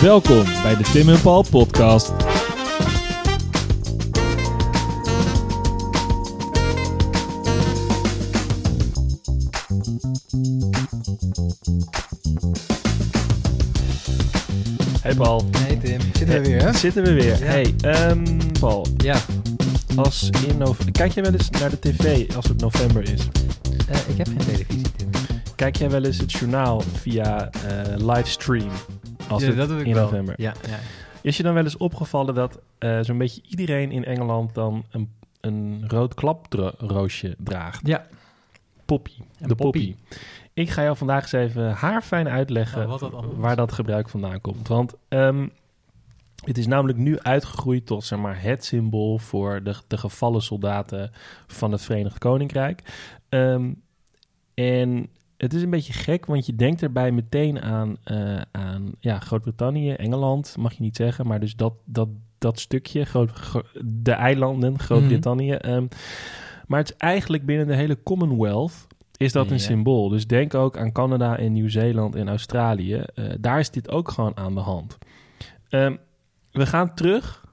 Welkom bij de Tim en Paul podcast. Hey Paul. Hey Tim, zitten we weer hè? Zitten we weer. Ja. Hey, ehm, Paul. Ja, Als in nove- Kijk jij wel eens naar de tv als het november is? eh, ik heb geen televisie Tim. Kijk jij wel eens het journaal via eh, livestream? Als Ja, het dat doe ik in wel. november. Ja, ja. Is je dan wel eens opgevallen dat eh, zo'n beetje iedereen in Engeland dan een, een rood klaproosje draagt? ja. Poppy. De poppy. poppy. Ik ga jou vandaag eens even haarfijn uitleggen Oh, dat is. waar dat gebruik vandaan komt. Want ehm, het is namelijk nu uitgegroeid tot zeg maar, het symbool voor de, de gevallen soldaten van het Verenigd Koninkrijk. Ehm, en het is een beetje gek, want je denkt erbij meteen aan, eh, aan ja, Groot-Brittannië, Engeland, mag je niet zeggen, maar dus dat, dat, dat stukje, groot, gro- de eilanden, Groot-Brittannië. ehm, maar het is eigenlijk binnen de hele Commonwealth is dat een Ja. symbool. Dus denk ook aan Canada en Nieuw-Zeeland en Australië. Eh, daar is dit ook gewoon aan de hand. Ehm, we gaan terug.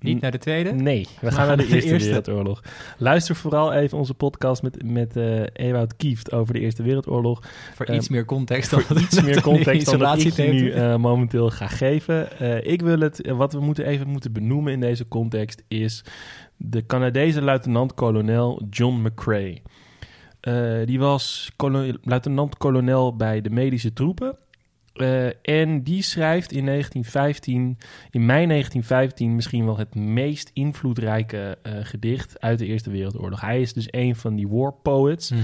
Niet naar de tweede? Nee, we gaan naar de Eerste, Wereldoorlog. Luister vooral even onze podcast met, met eh Ewout Kieft over de Eerste Wereldoorlog. Voor iets meer context dan Voor iets meer context dan dat ik nu eh, momenteel ga geven. Eh, ik wil het, eh, wat we moeten even moeten benoemen in deze context is de Canadese luitenant-kolonel John McCrae. Eh, die was kolo- luitenant-kolonel bij de medische troepen. Eh, en die schrijft in 1915, in mei 1915, misschien wel het meest invloedrijke eh, gedicht uit de Eerste Wereldoorlog. Hij is dus een van die war poets. Mhm.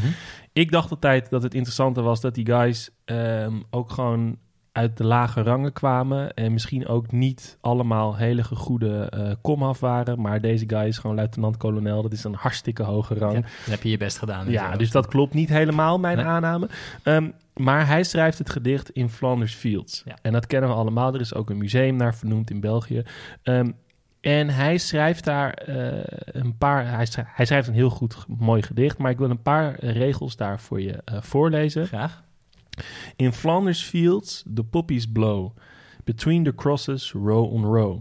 Ik dacht altijd dat het interessante was dat die guys ehm, ook gewoon uit de lage rangen kwamen. En misschien ook niet allemaal hele goede eh komaf waren. Maar deze guy is gewoon luitenant-kolonel. Dat is een hartstikke hoge rang. Ja, dan heb je je best gedaan. Ja, dus dat klopt niet helemaal, mijn Nee. aanname. Ehm, maar hij schrijft het gedicht in Flanders Fields. Ja. En dat kennen we allemaal. Er is ook een museum naar vernoemd in België. Ehm, en hij schrijft daar eh, een paar... Hij schrijft, hij schrijft een heel goed, mooi gedicht. Maar ik wil een paar regels daar voor je eh, voorlezen. Graag. In Flanders Fields the poppies blow. Between the crosses row on row.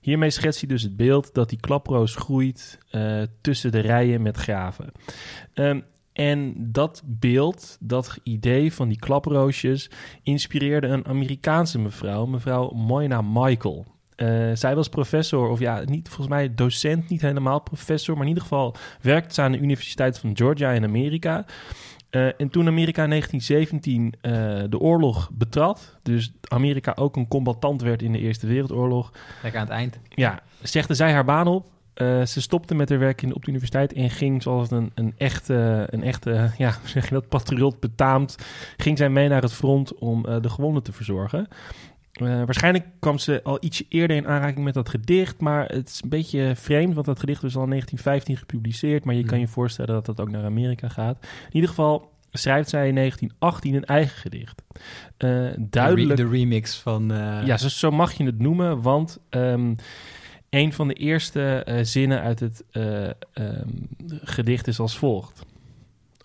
Hiermee schetst hij dus het beeld dat die klaproos groeit eh, tussen de rijen met graven. Ehm, en dat beeld, dat idee van die klaproosjes, inspireerde een Amerikaanse mevrouw, mevrouw Moina Michael. Eh, zij was professor, of ja, niet volgens mij docent, niet helemaal professor, maar in ieder geval werkte ze aan de Universiteit van Georgia in Amerika. Eh, en toen Amerika in 1917 eh, de oorlog betrad, dus Amerika ook een combatant werd in de Eerste Wereldoorlog, Lekker aan het eind. ja, zegde zij haar baan op. Eh, ze stopte met haar werk in, op de universiteit en ging zoals een, een echte, een echte ja, hoe zeg je dat, patriot betaamt, ging zij mee naar het front om eh, de gewonden te verzorgen. Eh, waarschijnlijk kwam ze al ietsje eerder in aanraking met dat gedicht, maar het is een beetje vreemd, want dat gedicht was al in 1915 gepubliceerd, maar je kan je voorstellen dat dat ook naar Amerika gaat. In ieder geval schrijft zij in 1918 een eigen gedicht. Duidelijk De, re- de remix van... ja, zo, zo mag je het noemen, want ehm, een van de eerste eh, zinnen uit het eh, ehm, gedicht is als volgt.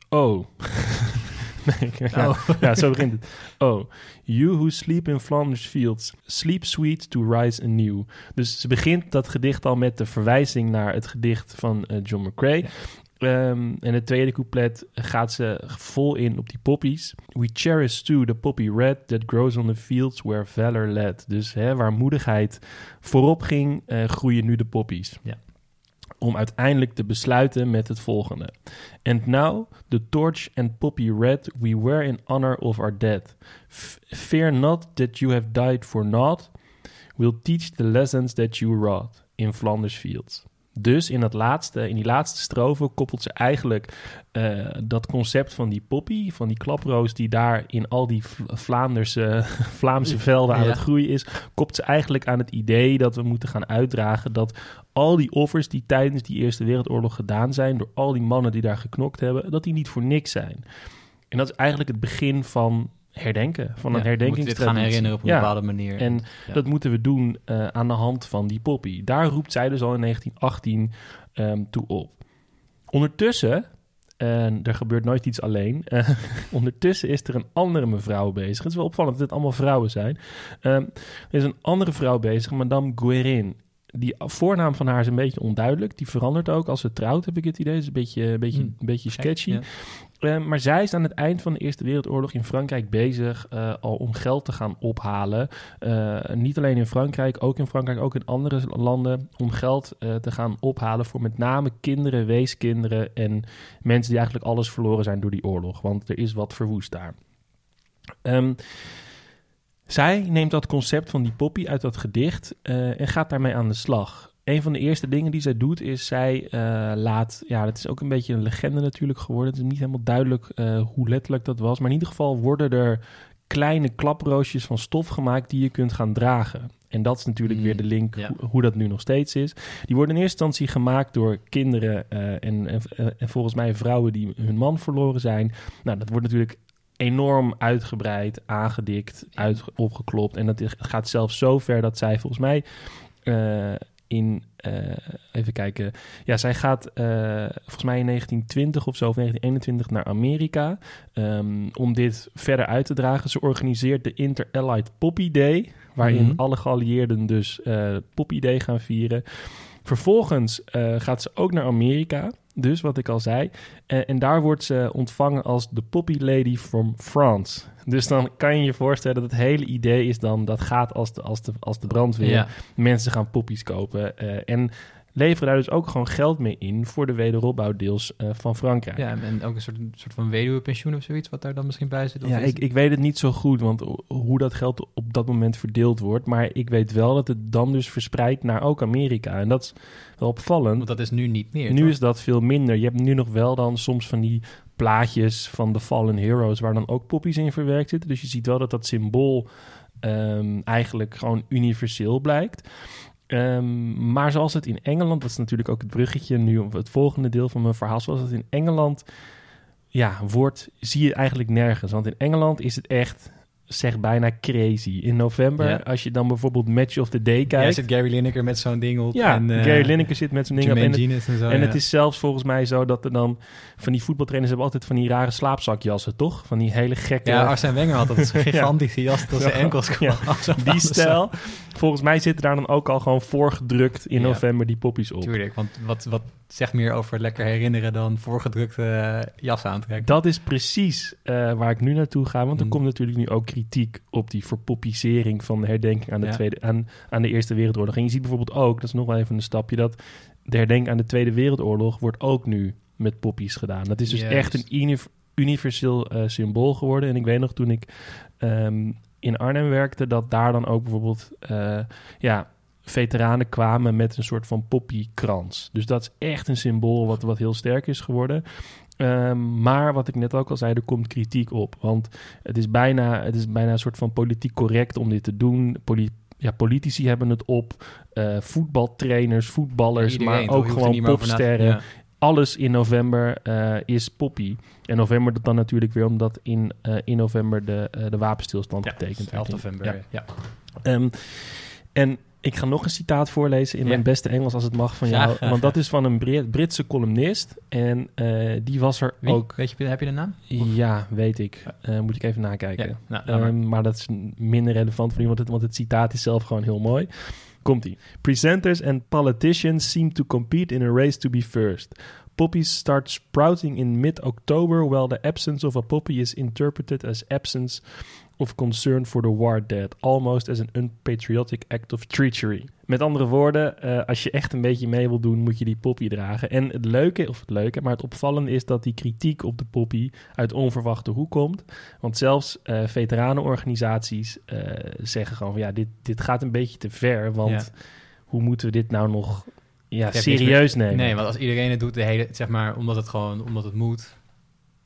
Oh. nee, ja, Oh. ja, zo begint het. Oh, you who sleep in Flanders fields, sleep sweet to rise anew. Dus ze begint dat gedicht al met de verwijzing naar het gedicht van eh, John McCrae. Ja. Ehm, en het tweede couplet gaat ze vol in op die poppies. We cherish too the poppy red that grows on the fields where valor led. Dus hè, waar moedigheid voorop ging, eh, groeien nu de poppies. Ja. Om uiteindelijk te besluiten met het volgende. And now the torch and poppy red we wear in honor of our dead. F- fear not that you have died for naught. We'll teach the lessons that you wrought in Flanders fields. Dus in, dat laatste, in die laatste strofe koppelt ze eigenlijk eh, dat concept van die poppy, van die klaproos die daar in al die Vla- Vlaanderse, Vlaamse velden aan Ja. het groeien is, koppelt ze eigenlijk aan het idee dat we moeten gaan uitdragen dat al die offers die tijdens die Eerste Wereldoorlog gedaan zijn, door al die mannen die daar geknokt hebben, dat die niet voor niks zijn. En dat is eigenlijk het begin van herdenken, van een ja, herdenkingstraditie. gaan herinneren op een Ja. bepaalde manier. En ja. dat moeten we doen eh, aan de hand van die poppy. Daar roept zij dus al in 1918 ehm, toe op. Ondertussen En er gebeurt nooit iets alleen. Eh, ondertussen is er een andere mevrouw bezig. Het is wel opvallend dat het allemaal vrouwen zijn. Ehm, er is een andere vrouw bezig, Madame Guerin. Die voornaam van haar is een beetje onduidelijk. Die verandert ook als ze trouwt, heb ik het idee. Het is een beetje, een beetje, Hmm. een beetje sketchy. ja. Eh, maar zij is aan het eind van de Eerste Wereldoorlog in Frankrijk bezig eh, al om geld te gaan ophalen. Eh, niet alleen in Frankrijk, ook in Frankrijk, ook in andere landen. Om geld te gaan ophalen voor met name kinderen, weeskinderen en mensen die eigenlijk alles verloren zijn door die oorlog. Want er is wat verwoest daar. Ehm, zij neemt dat concept van die poppy uit dat gedicht en gaat daarmee aan de slag. Een van de eerste dingen die zij doet is zij eh, laat, ja, dat is ook een beetje een legende natuurlijk geworden. Het is niet helemaal duidelijk eh, hoe letterlijk dat was, maar in ieder geval worden er kleine klaproosjes van stof gemaakt die je kunt gaan dragen. En dat is natuurlijk Mm, weer de link ja. hoe, hoe dat nu nog steeds is. Die worden in eerste instantie gemaakt door kinderen eh, en, en, en volgens mij vrouwen die hun man verloren zijn. Nou, dat wordt natuurlijk enorm uitgebreid, aangedikt, uit, opgeklopt. En dat gaat zelfs zo ver dat zij volgens mij in... eh, even kijken. Ja, zij gaat eh, volgens mij in 1920 of zo, of 1921 naar Amerika... ehm, om dit verder uit te dragen. Ze organiseert de Inter-Allied Poppy Day... waarin Mhm. alle geallieerden dus eh Poppy Day gaan vieren. Vervolgens gaat ze ook naar Amerika, dus wat ik al zei. Eh, en daar wordt ze ontvangen als de Poppy Lady from France. Dus dan kan je je voorstellen dat het hele idee is dan... dat gaat als de, als de, als de brandweer. Ja. Mensen gaan poppies kopen. eh, en leveren daar dus ook gewoon geld mee in... voor de wederopbouw deels eh, van Frankrijk. ja, en ook een soort, soort van weduwepensioen of zoiets, wat daar dan misschien bij zit. Of Ja, ik, ik weet het niet zo goed, want ho- hoe dat geld op dat moment verdeeld wordt. Maar ik weet wel dat het dan dus verspreidt naar ook Amerika. En dat is wel opvallend. Want dat is nu niet meer. Nu toch? is dat veel minder. Je hebt nu nog wel dan soms van die plaatjes van de Fallen Heroes... waar dan ook poppies in verwerkt zitten. Dus je ziet wel dat dat symbool ehm, eigenlijk gewoon universeel blijkt. Ehm, maar zoals het in Engeland... dat is natuurlijk ook het bruggetje nu... het volgende deel van mijn verhaal... zoals het in Engeland ja, wordt... zie je eigenlijk nergens. Want in Engeland is het echt... zeg bijna crazy. In november, Ja. als je dan bijvoorbeeld Match of the Day Ja, kijkt... zit Gary Lineker met zo'n ding op. Ja, en, eh, Gary Lineker zit met zijn ding op. En het, en zo. en ja. het is zelfs volgens mij zo dat er dan... van die voetbaltrainers hebben altijd van die rare slaapzakjassen, toch? Van die hele gekke... Ja, Arsène Wenger had dat zo'n Ja. gigantische jas tot zijn Ja. enkels kwam. Die stijl. Volgens mij zitten daar dan ook al gewoon voorgedrukt in Ja. november die poppies op. Tuurlijk, want wat, wat zegt meer over lekker herinneren dan voorgedrukte eh, jas aantrekken? Dat is precies eh, waar ik nu naartoe ga. Want er Mm. komt natuurlijk nu ook kritiek op die verpoppisering van de herdenking aan de, Ja. tweede, aan, aan de Eerste Wereldoorlog. En je ziet bijvoorbeeld ook, dat is nog wel even een stapje, dat de herdenking aan de Tweede Wereldoorlog wordt ook nu met poppies gedaan. Dat is dus Juist. echt een uni- universeel eh, symbool geworden. En ik weet nog toen ik ehm, in Arnhem werkte, dat daar dan ook bijvoorbeeld ja, veteranen kwamen met een soort van poppykrans. Dus dat is echt een symbool wat, wat heel sterk is geworden. Ehm, maar wat ik net ook al zei, er komt kritiek op. Want het is bijna, het is bijna een soort van politiek correct om dit te doen. Poli- ja, politici hebben het op. eh, voetbaltrainers, voetballers, Iedereen, maar ook gewoon popsterren. Ja. Alles in november eh, is poppy. En november dat dan natuurlijk weer omdat in, eh, in november de, de wapenstilstand Ja, getekend 11 werd. november. Ja. Ja. Ehm, en ik ga nog een citaat voorlezen in Ja. mijn beste Engels als het mag van jou. want dat is van een Brit- Britse columnist. En eh, die was er Wie? ook... Weet je, heb je de naam? Ja, weet ik. Eh, moet ik even nakijken. Ja, nou, maar. Ehm, maar dat is minder relevant voor u, want het, want het citaat is zelf gewoon heel mooi. Komt-ie. Presenters and politicians seem to compete in a race to be first. Poppies start sprouting in mid-October, while the absence of a poppy is interpreted as absence of concern for the war dead, almost as an unpatriotic act of treachery. Met andere woorden, eh, als je echt een beetje mee wil doen, moet je die poppy dragen. En het leuke, of het leuke, maar het opvallende is dat die kritiek op de poppy uit onverwachte hoek komt. Want zelfs eh, veteranenorganisaties eh, zeggen gewoon van ja, dit, dit gaat een beetje te ver, want Ja. hoe moeten we dit nou nog ja, serieus nemen? Nee, want als iedereen het doet, de hele, zeg maar, omdat het gewoon, omdat het moet.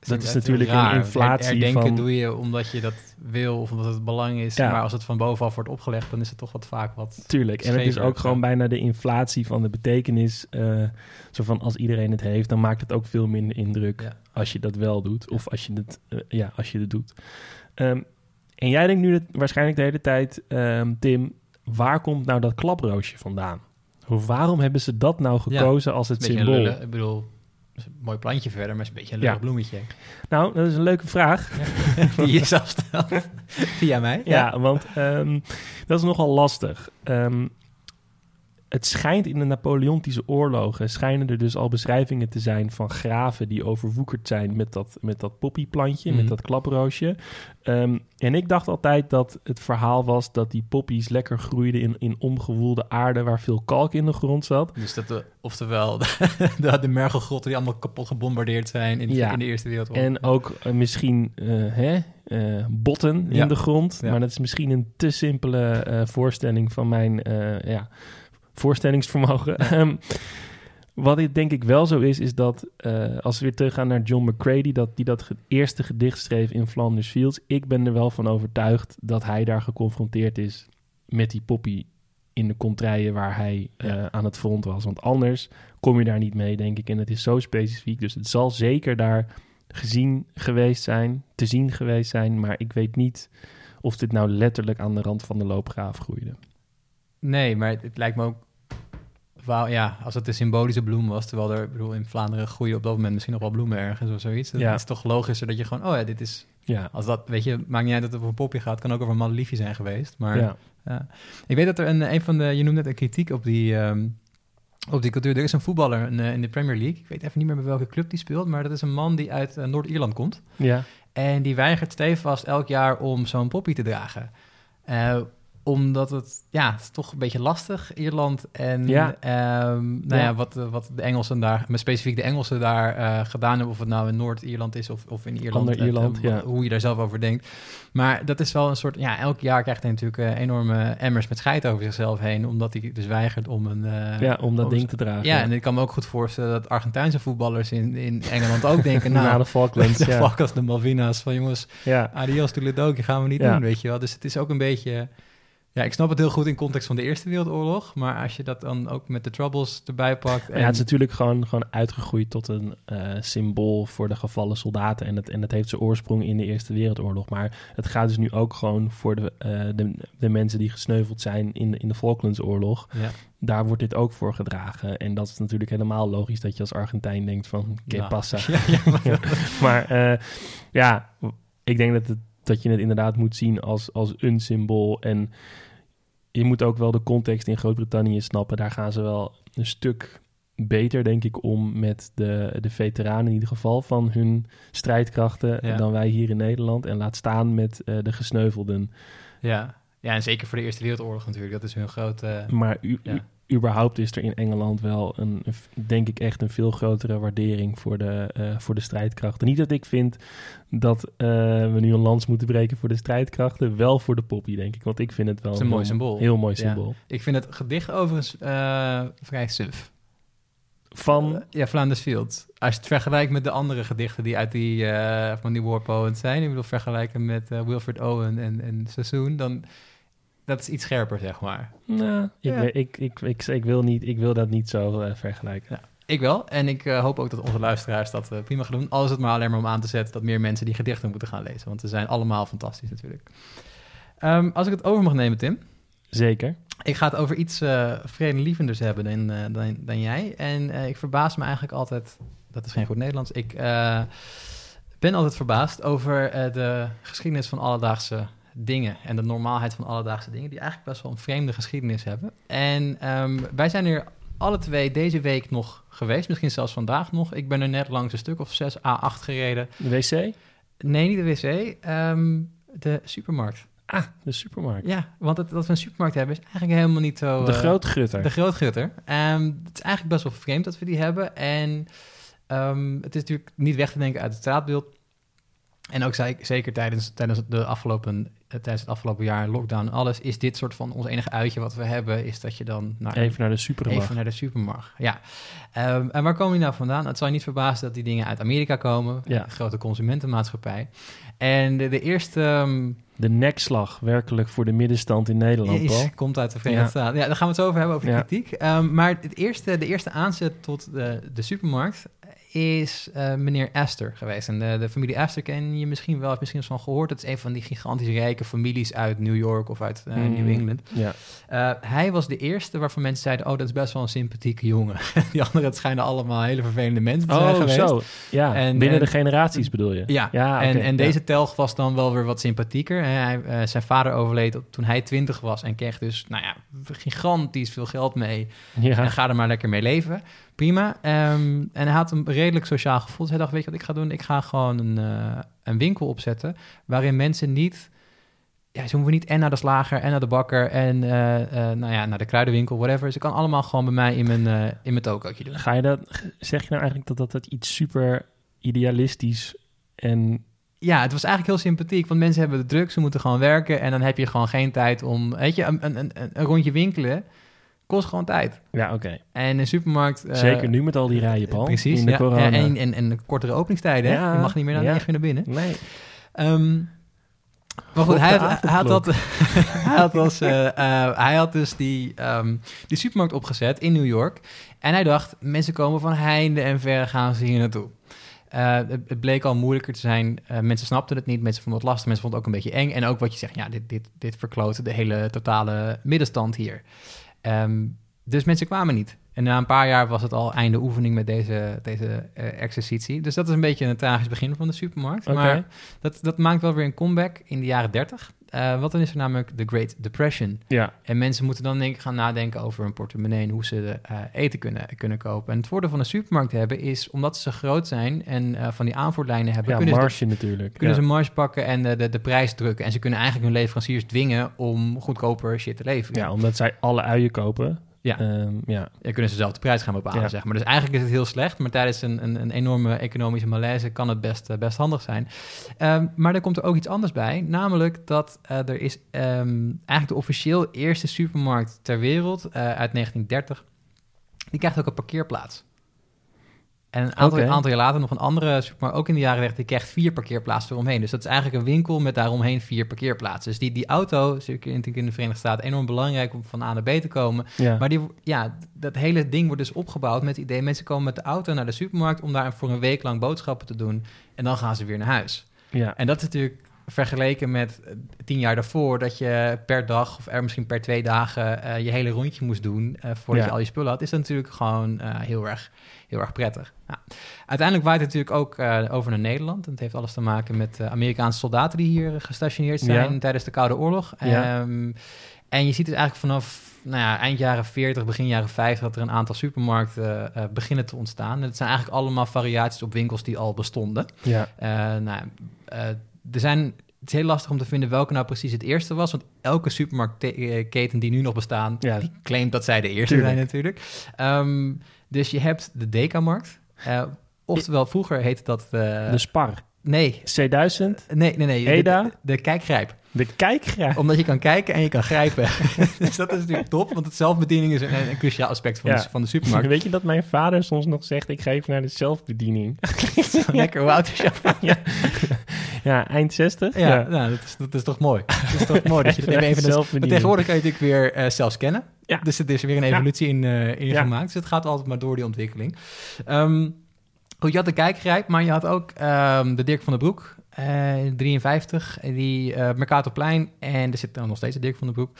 Dat is natuurlijk een inflatie Her- Herdenken van- doe je omdat je dat wil of omdat het belang is. Ja. Maar als het van bovenaf wordt opgelegd, dan is het toch wat vaak wat... Tuurlijk. En het is ook gewoon bijna de inflatie van de betekenis. eh, zo van als iedereen het heeft, dan maakt het ook veel minder indruk Ja. als je dat wel doet. Of als je het, eh, ja, als je het doet. Ehm, en jij denkt nu dat, waarschijnlijk de hele tijd, ehm, Tim, waar komt nou dat klaproosje vandaan? Of waarom hebben ze dat nou gekozen als het symbool? lullig. Ik bedoel, is een mooi plantje verder, maar is een beetje een Ja. leuk bloemetje. Nou, dat is een leuke vraag. Die je zelf stelt. Via mij. Ja, want ehm, dat is nogal lastig. Ehm, het schijnt in de Napoleontische oorlogen... schijnen er dus al beschrijvingen te zijn van graven... die overwoekerd zijn met dat, met dat poppyplantje, Mhm. met dat klaproosje. Ehm, en ik dacht altijd dat het verhaal was... dat die poppies lekker groeiden in, in omgewoelde aarde... waar veel kalk in de grond zat. Dus dat, de, oftewel, de, de mergelgrotten die allemaal kapot gebombardeerd zijn in, Ja. in de Eerste Wereldoorlog. En ook eh, misschien eh, hè, eh, botten Ja. in de grond. Ja. Maar dat is misschien een te simpele voorstelling van mijn ja, voorstellingsvermogen. Ehm, Wat dit denk ik wel zo is, is dat eh, als we weer teruggaan naar John McCready, dat die dat ge- eerste gedicht schreef in Flanders Fields. Ik ben er wel van overtuigd dat hij daar geconfronteerd is met die poppy in de contraien waar hij eh, aan het front was. Want anders kom je daar niet mee, denk ik. En het is zo specifiek. Dus het zal zeker daar gezien geweest zijn, te zien geweest zijn. Maar ik weet niet of dit nou letterlijk aan de rand van de loopgraaf groeide. Nee, maar het, het lijkt me ook... Wauw, ja, als het een symbolische bloem was, terwijl er, bedoel, in Vlaanderen groeien op dat moment misschien nog wel bloemen ergens of zoiets. Dan Ja. is het toch logischer dat je gewoon, oh ja, dit is, Ja, als dat, weet je, maakt niet uit dat het over een popje gaat, kan ook over een madeliefje zijn geweest. Maar ja. ja. ik weet dat er een, een van de, je noemde net een kritiek op die, ehm, op die cultuur. Er is een voetballer eh, in de Premier League, ik weet even niet meer bij welke club die speelt, maar dat is een man die uit eh, Noord-Ierland komt. ja. En die weigert stevast elk jaar om zo'n poppy te dragen. Eh, omdat het, ja, het is toch een beetje lastig, Ierland. En Ja. ehm, nou ja, Ja. wat, eh, wat de Engelsen daar, maar specifiek de Engelsen daar eh, gedaan hebben, of het nou in Noord-Ierland is of, of in Ierland. Ander eh, Ierland, ja. Hoe je daar zelf over denkt. Maar dat is wel een soort, ja, elk jaar krijgt hij natuurlijk enorme emmers met scheid over zichzelf heen, omdat hij dus weigert om een... ja, om dat om- ding te dragen. Ja, en ik kan me ook goed voorstellen dat Argentijnse voetballers in, in Engeland ook denken, nou, Na de Falklands, de ja. Falklands, de Malvinas, van jongens, ja. Adios toeledoki gaan we niet doen, weet je wel. Dus het is ook een beetje... Ja, ik snap het heel goed in context van de Eerste Wereldoorlog. Maar als je dat dan ook met de Troubles erbij pakt... En, Ja, het is natuurlijk gewoon, gewoon uitgegroeid tot een eh, symbool voor de gevallen soldaten. En het, en het heeft zijn oorsprong in de Eerste Wereldoorlog. Maar het gaat dus nu ook gewoon voor de, eh, de, de mensen die gesneuveld zijn in, de- in de Falklandsoorlog. ja, Daar wordt dit ook voor gedragen. En dat is natuurlijk helemaal logisch dat je als Argentijn denkt van... Que Ja. pasa? ja, ja, maar- Ja. Maar eh, ja, ik denk dat, het, dat je het inderdaad moet zien als, als een symbool. En je moet ook wel de context in Groot-Brittannië snappen. Daar gaan ze wel een stuk beter, denk ik, om met de, de veteranen in ieder geval van hun strijdkrachten Ja. dan wij hier in Nederland. En laat staan met eh, de gesneuvelden. ja. ja, en zeker voor de Eerste Wereldoorlog natuurlijk. Dat is hun grote... Maar u, Ja. Überhaupt is er in Engeland wel een, denk ik echt een veel grotere waardering voor de, eh, voor de strijdkrachten. Niet dat ik vind dat eh, we nu een lans moeten breken voor de strijdkrachten, wel voor de poppy, denk ik. Want ik vind het wel Het een mooi heel- symbool. Heel mooi Ja. symbool. Ik vind het gedicht overigens eh, vrij suf. Van, ja, Flanders Field. Als je het vergelijkt met de andere gedichten die uit die, van die war poets zijn... ik bedoel, vergelijken met Wilfred Owen en, en Sassoon... dan dat is iets scherper, zeg maar. nou, ik, Ja. weet- ik, ik, ik, ik, wil niet, ik wil dat niet zo eh, vergelijken. Ik wel. En ik eh, hoop ook dat onze luisteraars dat eh, prima gaan doen. Al is het maar alleen maar om aan te zetten dat meer mensen die gedichten moeten gaan lezen. Want ze zijn allemaal fantastisch natuurlijk. Ehm, als ik het over mag nemen, Tim. Zeker. Ik ga het over iets eh vredelievenders hebben dan, eh, dan, dan jij. En eh, ik verbaas me eigenlijk altijd... Dat is geen goed Nederlands. Ik eh, ben altijd verbaasd over eh, de geschiedenis van alledaagse dingen. En de normaalheid van alledaagse dingen. Die eigenlijk best wel een vreemde geschiedenis hebben. En ehm, wij zijn er alle twee deze week nog geweest. Misschien zelfs vandaag nog. Ik ben er net langs een stuk of 6 A8 gereden. De wc? Nee, niet de wc. ehm, de supermarkt. Ah, de supermarkt. Ja, want het, dat we een supermarkt hebben is eigenlijk helemaal niet zo... de eh, grootgutter. de grootgutter. Ehm, het is eigenlijk best wel vreemd dat we die hebben. En het is natuurlijk niet weg te denken uit het straatbeeld. En ook zei ik, zeker tijdens, tijdens, de afgelopen, tijdens het afgelopen jaar lockdown alles... is dit soort van ons enige uitje wat we hebben... is dat je dan naar, Even naar de supermarkt. even naar de supermarkt... Ja. Ehm, en waar komen die nou vandaan? Het zal je niet verbazen dat die dingen uit Amerika komen. Ja. Grote consumentenmaatschappij. En de, de eerste... ehm, De nekslag werkelijk voor de middenstand in Nederland, is- komt uit de Verenigde Ja. Staten. Ja, daar gaan we het zo over hebben, over de Ja. kritiek. Ehm, maar het eerste, de eerste aanzet tot de, de supermarkt is eh, meneer Astor geweest. En de, de familie Astor ken je misschien wel, of misschien eens van gehoord. Dat is een van die gigantisch rijke families uit New York of uit Mm. New England. Ja. Eh, hij was de eerste waarvan mensen zeiden... oh, dat is best wel een sympathieke jongen. die anderen, het schijnen allemaal hele vervelende mensen te zijn Oh, geweest. zo. Ja, En- binnen en- de generaties bedoel je? Ja, ja en, en deze telg was dan wel weer wat sympathieker. Hij, zijn vader overleed op- toen hij twintig was en kreeg dus, nou ja, gigantisch veel geld mee. En ga er maar lekker mee leven. Prima. Ehm, en hij had een redelijk sociaal gevoel. Dus hij dacht, weet je wat ik ga doen? Ik ga gewoon een, eh, een winkel opzetten waarin mensen niet... Ja, ze hoeven niet en naar de slager en naar de bakker en eh, eh, nou ja, naar de kruidenwinkel, whatever. Ze kan allemaal gewoon bij mij in mijn, in mijn tokootje doen. ga je dat, zeg je nou eigenlijk dat dat, dat iets super idealistisch en Ja, het was eigenlijk heel sympathiek, want mensen hebben het druk, ze moeten gewoon werken en dan heb je gewoon geen tijd om, weet je, een, een, een, een rondje winkelen kost gewoon tijd. ja, oké. En een supermarkt... eh, Zeker nu met al die rijen, Paul. Precies, in de ja, corona. ja, en, en, en kortere openingstijden. hè? Ja, je mag niet meer na ja. 9 uur naar binnen. Nee. Ehm, maar goed, hij de had, hij, had dat, hij, had als, eh, eh, hij had dus die, ehm, die supermarkt opgezet in New York. En hij dacht, mensen komen van heinde en verre gaan ze hier naartoe. Het, het bleek al moeilijker te zijn. Mensen snapten het niet, mensen vonden het lastig, mensen vonden het ook een beetje eng. En ook wat je zegt, ja, dit, dit, dit verkloot de hele totale middenstand hier. Ehm, dus mensen kwamen niet. En na een paar jaar was het al einde oefening met deze, deze eh, exercitie. Dus dat is een beetje een tragisch begin van de supermarkt. Maar dat, dat maakt wel weer een comeback in de jaren 30. Eh wat dan is er namelijk de Great Depression. Ja, En mensen moeten dan denk ik gaan nadenken over een portemonnee en hoe ze eh, eten kunnen, kunnen kopen. En het voordeel van een supermarkt hebben is, omdat ze groot zijn en eh, van die aanvoerlijnen hebben, ja kunnen, ze, marge natuurlijk. kunnen ja. ze marge pakken en de, de, de prijs drukken. En ze kunnen eigenlijk hun leveranciers dwingen om goedkoper shit te leveren. ja, omdat zij alle uien kopen. Ja. Ehm, ja. Kunnen ze zelf de prijs gaan bepalen, Ja. zeg maar. Dus eigenlijk is het heel slecht, maar tijdens een, een, een enorme economische malaise kan het best, eh, best handig zijn. Ehm, maar er komt er ook iets anders bij, namelijk dat eh, er is ehm, eigenlijk de officieel eerste supermarkt ter wereld eh, uit 1930, die krijgt ook een parkeerplaats. En een aantal, aantal jaar later nog een andere supermarkt, ook in de jaren 30, die krijgt vier parkeerplaatsen eromheen. Dus dat is eigenlijk een winkel met daaromheen vier parkeerplaatsen. Dus die, die auto is natuurlijk in, in de Verenigde Staten enorm belangrijk om van A naar B te komen. Ja. Maar die, ja, dat hele ding wordt dus opgebouwd met het idee... mensen komen met de auto naar de supermarkt... om daar voor een week lang boodschappen te doen... en dan gaan ze weer naar huis. ja. En dat is natuurlijk vergeleken met tien jaar daarvoor... dat je per dag of er misschien per twee dagen... eh, je hele rondje moest doen eh, voordat Ja. je al je spullen had... is dat natuurlijk gewoon eh, heel, erg, heel erg prettig. Nou, uiteindelijk waait het natuurlijk ook over naar Nederland. En het heeft alles te maken met Amerikaanse soldaten... die hier gestationeerd zijn Ja. tijdens de Koude Oorlog. Ja. Ehm, en je ziet dus eigenlijk vanaf nou ja, eind jaren 40, begin jaren 50... dat er een aantal supermarkten beginnen te ontstaan. En het zijn eigenlijk allemaal variaties op winkels die al bestonden. ja. Eh, nou, er zijn, het is heel lastig om te vinden welke nou precies het eerste was. Want elke supermarktketen die nu nog bestaan, Ja. die claimt dat zij de eerste Tuurlijk. zijn natuurlijk. Ehm, dus je hebt de Dekamarkt. Eh oftewel, vroeger heette dat... eh, De Spar. Nee, C1000. nee, nee, nee. de- Eda? De, de kijkgrijp. De kijkgraaf. Omdat je kan kijken en je kan grijpen. dus dat is natuurlijk top, want het zelfbediening is een, een cruciaal aspect van, Ja. de, van de supermarkt. Weet je dat mijn vader soms nog zegt... ik ga even naar de zelfbediening. Lekker, hoe oud is jouw vader? Ja, eind 60. Ja, Nou, dat, is, dat is toch mooi. Dat is toch mooi dat je dat even... zelfbediening. maar tegenwoordig kan je natuurlijk weer eh, zelf scannen. Ja. Dus het is weer een evolutie in, eh, in gemaakt. Dus het gaat altijd maar door die ontwikkeling. Ehm, goed, je had de kijkgrijp, maar je had ook ehm, de Dirk van den Broek. eh, 53, die eh Mercatorplein. En er zit dan nog steeds de Dirk van den Broek.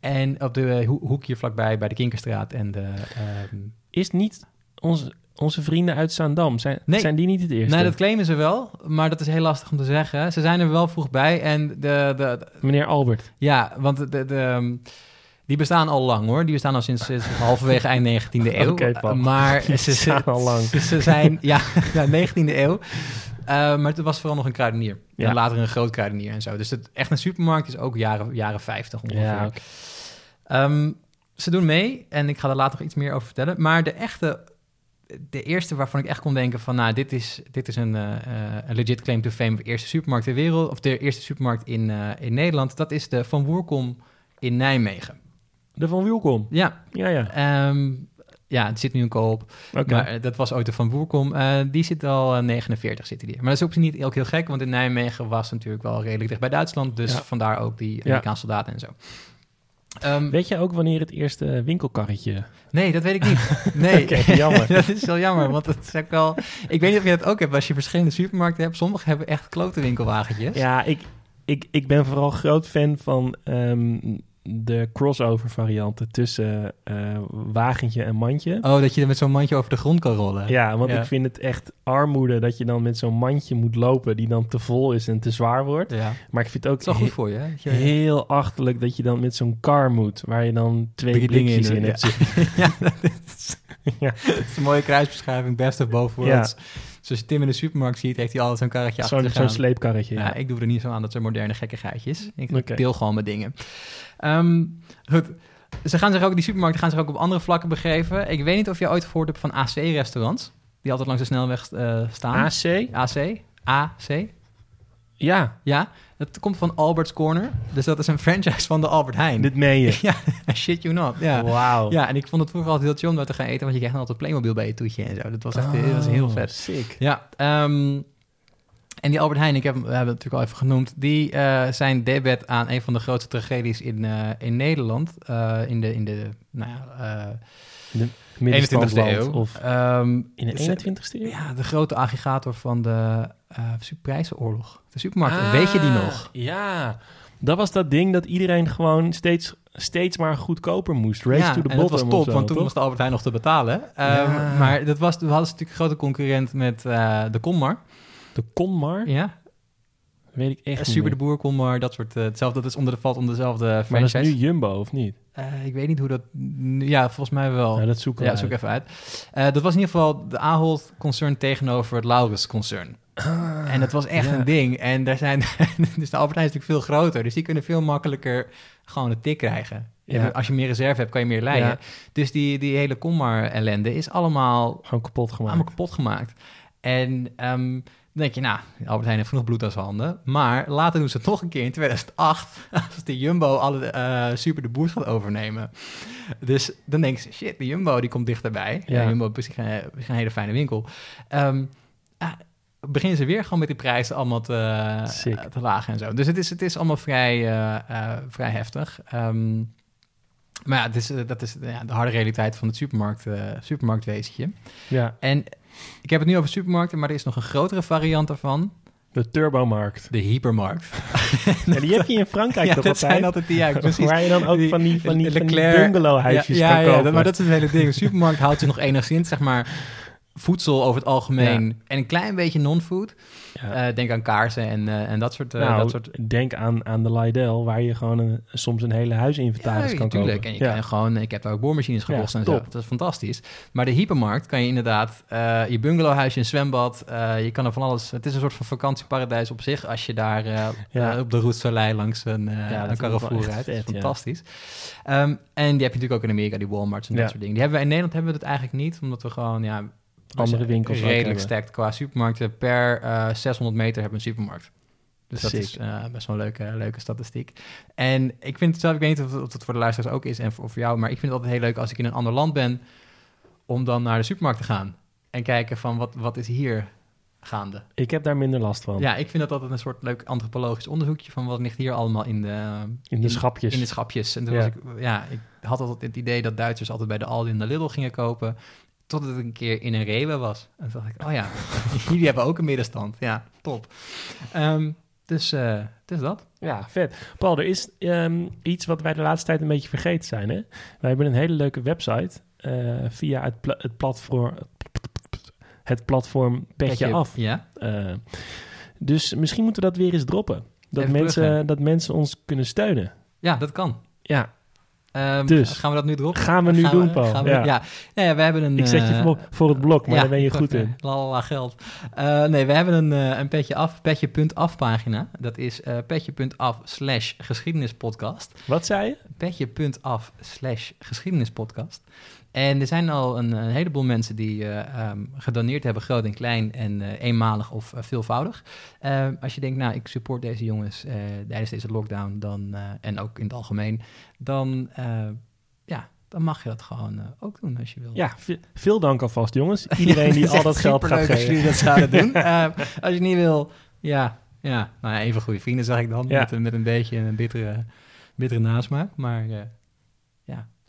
En op de ho- hoek hier vlakbij bij de Kinkerstraat en de... ehm, Is niet onze, onze vrienden uit Zaandam... Zijn, Nee. zijn die niet het eerste? Nee, dat claimen ze wel, maar dat is heel lastig om te zeggen. Ze zijn er wel vroeg bij en de, de, de- Meneer Albert. ja, want de, de, de- die bestaan al lang hoor. Die bestaan al sinds, sinds halverwege eind 19e eeuw. Paul. maar ze, bestaan al lang. Ze, zijn, ja, ja 19e eeuw. Eh, maar het was vooral nog een kruidenier. Ja. En later een groot kruidenier en zo. Dus het, echt een supermarkt is ook jaren, jaren 50 ongeveer. Ja. Ehm, ze doen mee en ik ga er later nog iets meer over vertellen. Maar de echte, de eerste waarvan ik echt kon denken van... nou, dit is, dit is een, eh, eh, een legit claim to fame... de eerste supermarkt ter wereld... of de eerste supermarkt in, eh, in Nederland. Dat is de Van Woerkom in Nijmegen. De Van Wielkom. Ja, Ja, ja. ehm, ja het zit nu een koop. Maar eh, dat was ooit de Van Woerkom. Eh, die zit al eh, 49 zitten die. Maar dat is ook niet ook heel gek... want in Nijmegen was natuurlijk wel redelijk dicht bij Duitsland... dus Ja. vandaar ook die Amerikaanse soldaten en zo. Ehm, Weet je ook wanneer het eerste winkelkarretje... nee, dat weet ik niet. Nee, jammer. dat is wel jammer, want het is ook wel... Ik weet niet of je dat ook hebt als je verschillende supermarkten hebt. Sommige hebben echt klote winkelwagentjes. Ja, ik, ik, ik ben vooral groot fan van ehm, de crossover varianten tussen eh, wagentje en mandje. Oh, dat je met zo'n mandje over de grond kan rollen. Ja, want Ja. ik vind het echt armoede dat je dan met zo'n mandje moet lopen die dan te vol is en te zwaar wordt. Ja. Maar ik vind het ook Dat is wel goed voor je. hè? Heel achterlijk dat je dan met zo'n car moet, waar je dan twee dingen blikjes in hebt ja. zitten. ja, dat is, Ja. dat is een mooie kruisbeschrijving. Best of both worlds. Dus als je Tim in de supermarkt ziet, heeft hij altijd zo'n karretje achter Zo'n sleepkarretje. Ja, Ja. ik doe er niet zo aan. Dat zijn moderne gekkigheidjes. Ik deel gewoon mijn dingen. Ehm, goed. Ze gaan zich ook, die supermarkten gaan zich ook op andere vlakken begeven. Ik weet niet of je ooit gehoord hebt van AC-restaurants. Die altijd langs de snelweg eh, staan. AC? AC? AC? Ja. Ja, dat komt van Albert's Corner. Dus dat is een franchise van de Albert Heijn. Dit meen je? Ja, shit you not. Ja. Wauw. Ja, en ik vond het vroeger altijd heel chill om daar te gaan eten, want je kreeg dan altijd Playmobil bij je toetje en zo. Dat was echt dat was heel oh, vet. sick. Ja, ehm, en die Albert Heijn, ik heb, we hebben het natuurlijk al even genoemd, die eh, zijn debet aan een van de grootste tragedies in, eh, in Nederland. Eh, in de, in de, nou ja... In de 21ste eeuw. Of ehm, in de 21ste eeuw? Ja, de grote aggregator van de eh, uh, prijzenoorlog. De supermarkt, ah, weet je die nog? Ja, dat was dat ding dat iedereen gewoon steeds, steeds maar goedkoper moest. Race to the bottom. dat was top, want toen toch? was de Albert Heijn nog te betalen. Ehm, maar dat was, we hadden natuurlijk een grote concurrent met eh, de Conmar. De Conmar? Ja, Weet ik echt Super de. Boer, Conmar, dat soort... eh, hetzelfde, dat is onder de, valt onder dezelfde Maar dat franchise. is nu Jumbo, of niet? Eh, ik weet niet hoe dat... Ja, volgens mij wel. Nou, dat zoeken we ja, zoek uit. even uit. Eh, dat was in ieder geval de Ahold-concern tegenover het Laurus-concern. Ah, en dat was echt ja. een ding. En daar zijn... dus de Albert Heijn is natuurlijk veel groter. Dus die kunnen veel makkelijker gewoon een tik krijgen. Ja. Als je meer reserve hebt, kan je meer leiden. Ja. Dus die, die hele Conmar-ellende is allemaal, Gewoon kapot gemaakt. allemaal kapot gemaakt. En ehm, dan denk je, nou, Albert Heijn heeft genoeg bloed aan zijn handen. Maar later doen ze het nog een keer in 2008... als de Jumbo alle eh, Super de Boers gaat overnemen. Dus dan denk je, shit, de Jumbo die komt dichterbij. Ja. Ja. Jumbo is misschien een, is een hele fijne winkel. Ehm, beginnen ze weer gewoon met die prijzen allemaal te, Sick. te laag en zo. Dus het is, het is allemaal vrij, eh, eh, vrij heftig. Ehm, maar ja, is, dat is ja, de harde realiteit van het supermarkt, supermarktwezentje. Ja, En ik heb het nu over supermarkten, maar er is nog een grotere variant daarvan. de turbomarkt. De hypermarkt. Ja, die heb je in Frankrijk ja, toch dat altijd? zijn altijd die, ja, precies. Waar je dan ook Die- van die, van die, van die bungalowhuisjes ja, kan ja, kopen. ja, maar dat is het hele ding. De supermarkt houdt zich nog enigszins, zeg maar, voedsel over het algemeen en een klein beetje non-food. Ja. Eh, denk aan kaarsen en, eh, en dat soort... nou, dat soort denk aan, aan de Lidl, waar je gewoon een, soms een hele huisinventaris ja, kan tuurlijk. kopen. En je ja. kan gewoon, ik heb daar ook boormachines gekost en zo. Dat is fantastisch. Maar de hypermarkt kan je inderdaad je bungalowhuisje, een zwembad, je kan er van alles. Het is een soort van vakantieparadijs op zich als je daar op de Route Soleil langs een, een Carrefour rijdt. Vet, fantastisch. Ehm, en die heb je natuurlijk ook in Amerika, die Walmarts en dat soort dingen. Die hebben we in Nederland hebben we dat eigenlijk niet, omdat we gewoon ja Andere winkels redelijk stacked qua supermarkten. Per eh 600 meter hebben we een supermarkt. Dus dat Sick. is eh, best wel een leuke, leuke statistiek. En ik vind het zelf, ik weet niet of, het voor de luisteraars ook is en voor, voor jou, maar ik vind het altijd heel leuk als ik in een ander land ben, om dan naar de supermarkt te gaan en kijken van wat, wat is hier gaande. Ik heb daar minder last van. Ja, ik vind dat altijd een soort leuk antropologisch onderzoekje van wat ligt hier allemaal in de, in de schapjes. in de schapjes. En toen Ja. was ik, ja, ik had altijd het idee dat Duitsers altijd bij de Aldi en de Lidl gingen kopen. Totdat ik een keer in een Rewe was. En toen dacht ik, oh ja, jullie hebben ook een middenstand. Ja, top. Ehm, dus, eh dus dat. Ja, vet. Paul, er is ehm, iets wat wij de laatste tijd een beetje vergeten zijn. Hè? Wij hebben een hele leuke website eh, via het, pla- het platform... Het platform Petje Af. Ja. Eh, dus misschien moeten we dat weer eens droppen. Dat Even mensen, dat mensen ons kunnen steunen. ja, dat kan. Ja, Ehm, Dus. Gaan we dat nu erop? gaan we nu doen, Paul. we- ja. ja. Nee, ja, we hebben een... Ik zet je eh, voor, voor het blok, maar ja, daar ben je goed in. Lalala geld. Eh, nee, we hebben een, eh, een petje af, petje.af pagina. Dat is petje.af slash geschiedenispodcast. Wat zei je? petje.af slash geschiedenispodcast. En er zijn al een, een heleboel mensen die ehm, gedoneerd hebben, groot en klein en eh, eenmalig of eh, veelvoudig. Als je denkt, nou, ik support deze jongens tijdens deze lockdown dan, en ook in het algemeen, dan, ja, dan mag je dat gewoon ook doen als je wil. Ja, ve- veel dank alvast, jongens. Iedereen die al dat geld gaat superleuk als geven. jullie dat zouden doen. Als je niet wil, ja, ja, nou ja, even goede vrienden zeg ik dan, Ja. met, een- met een beetje een bittere, bittere nasmaak. Maar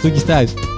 Groetjes thuis.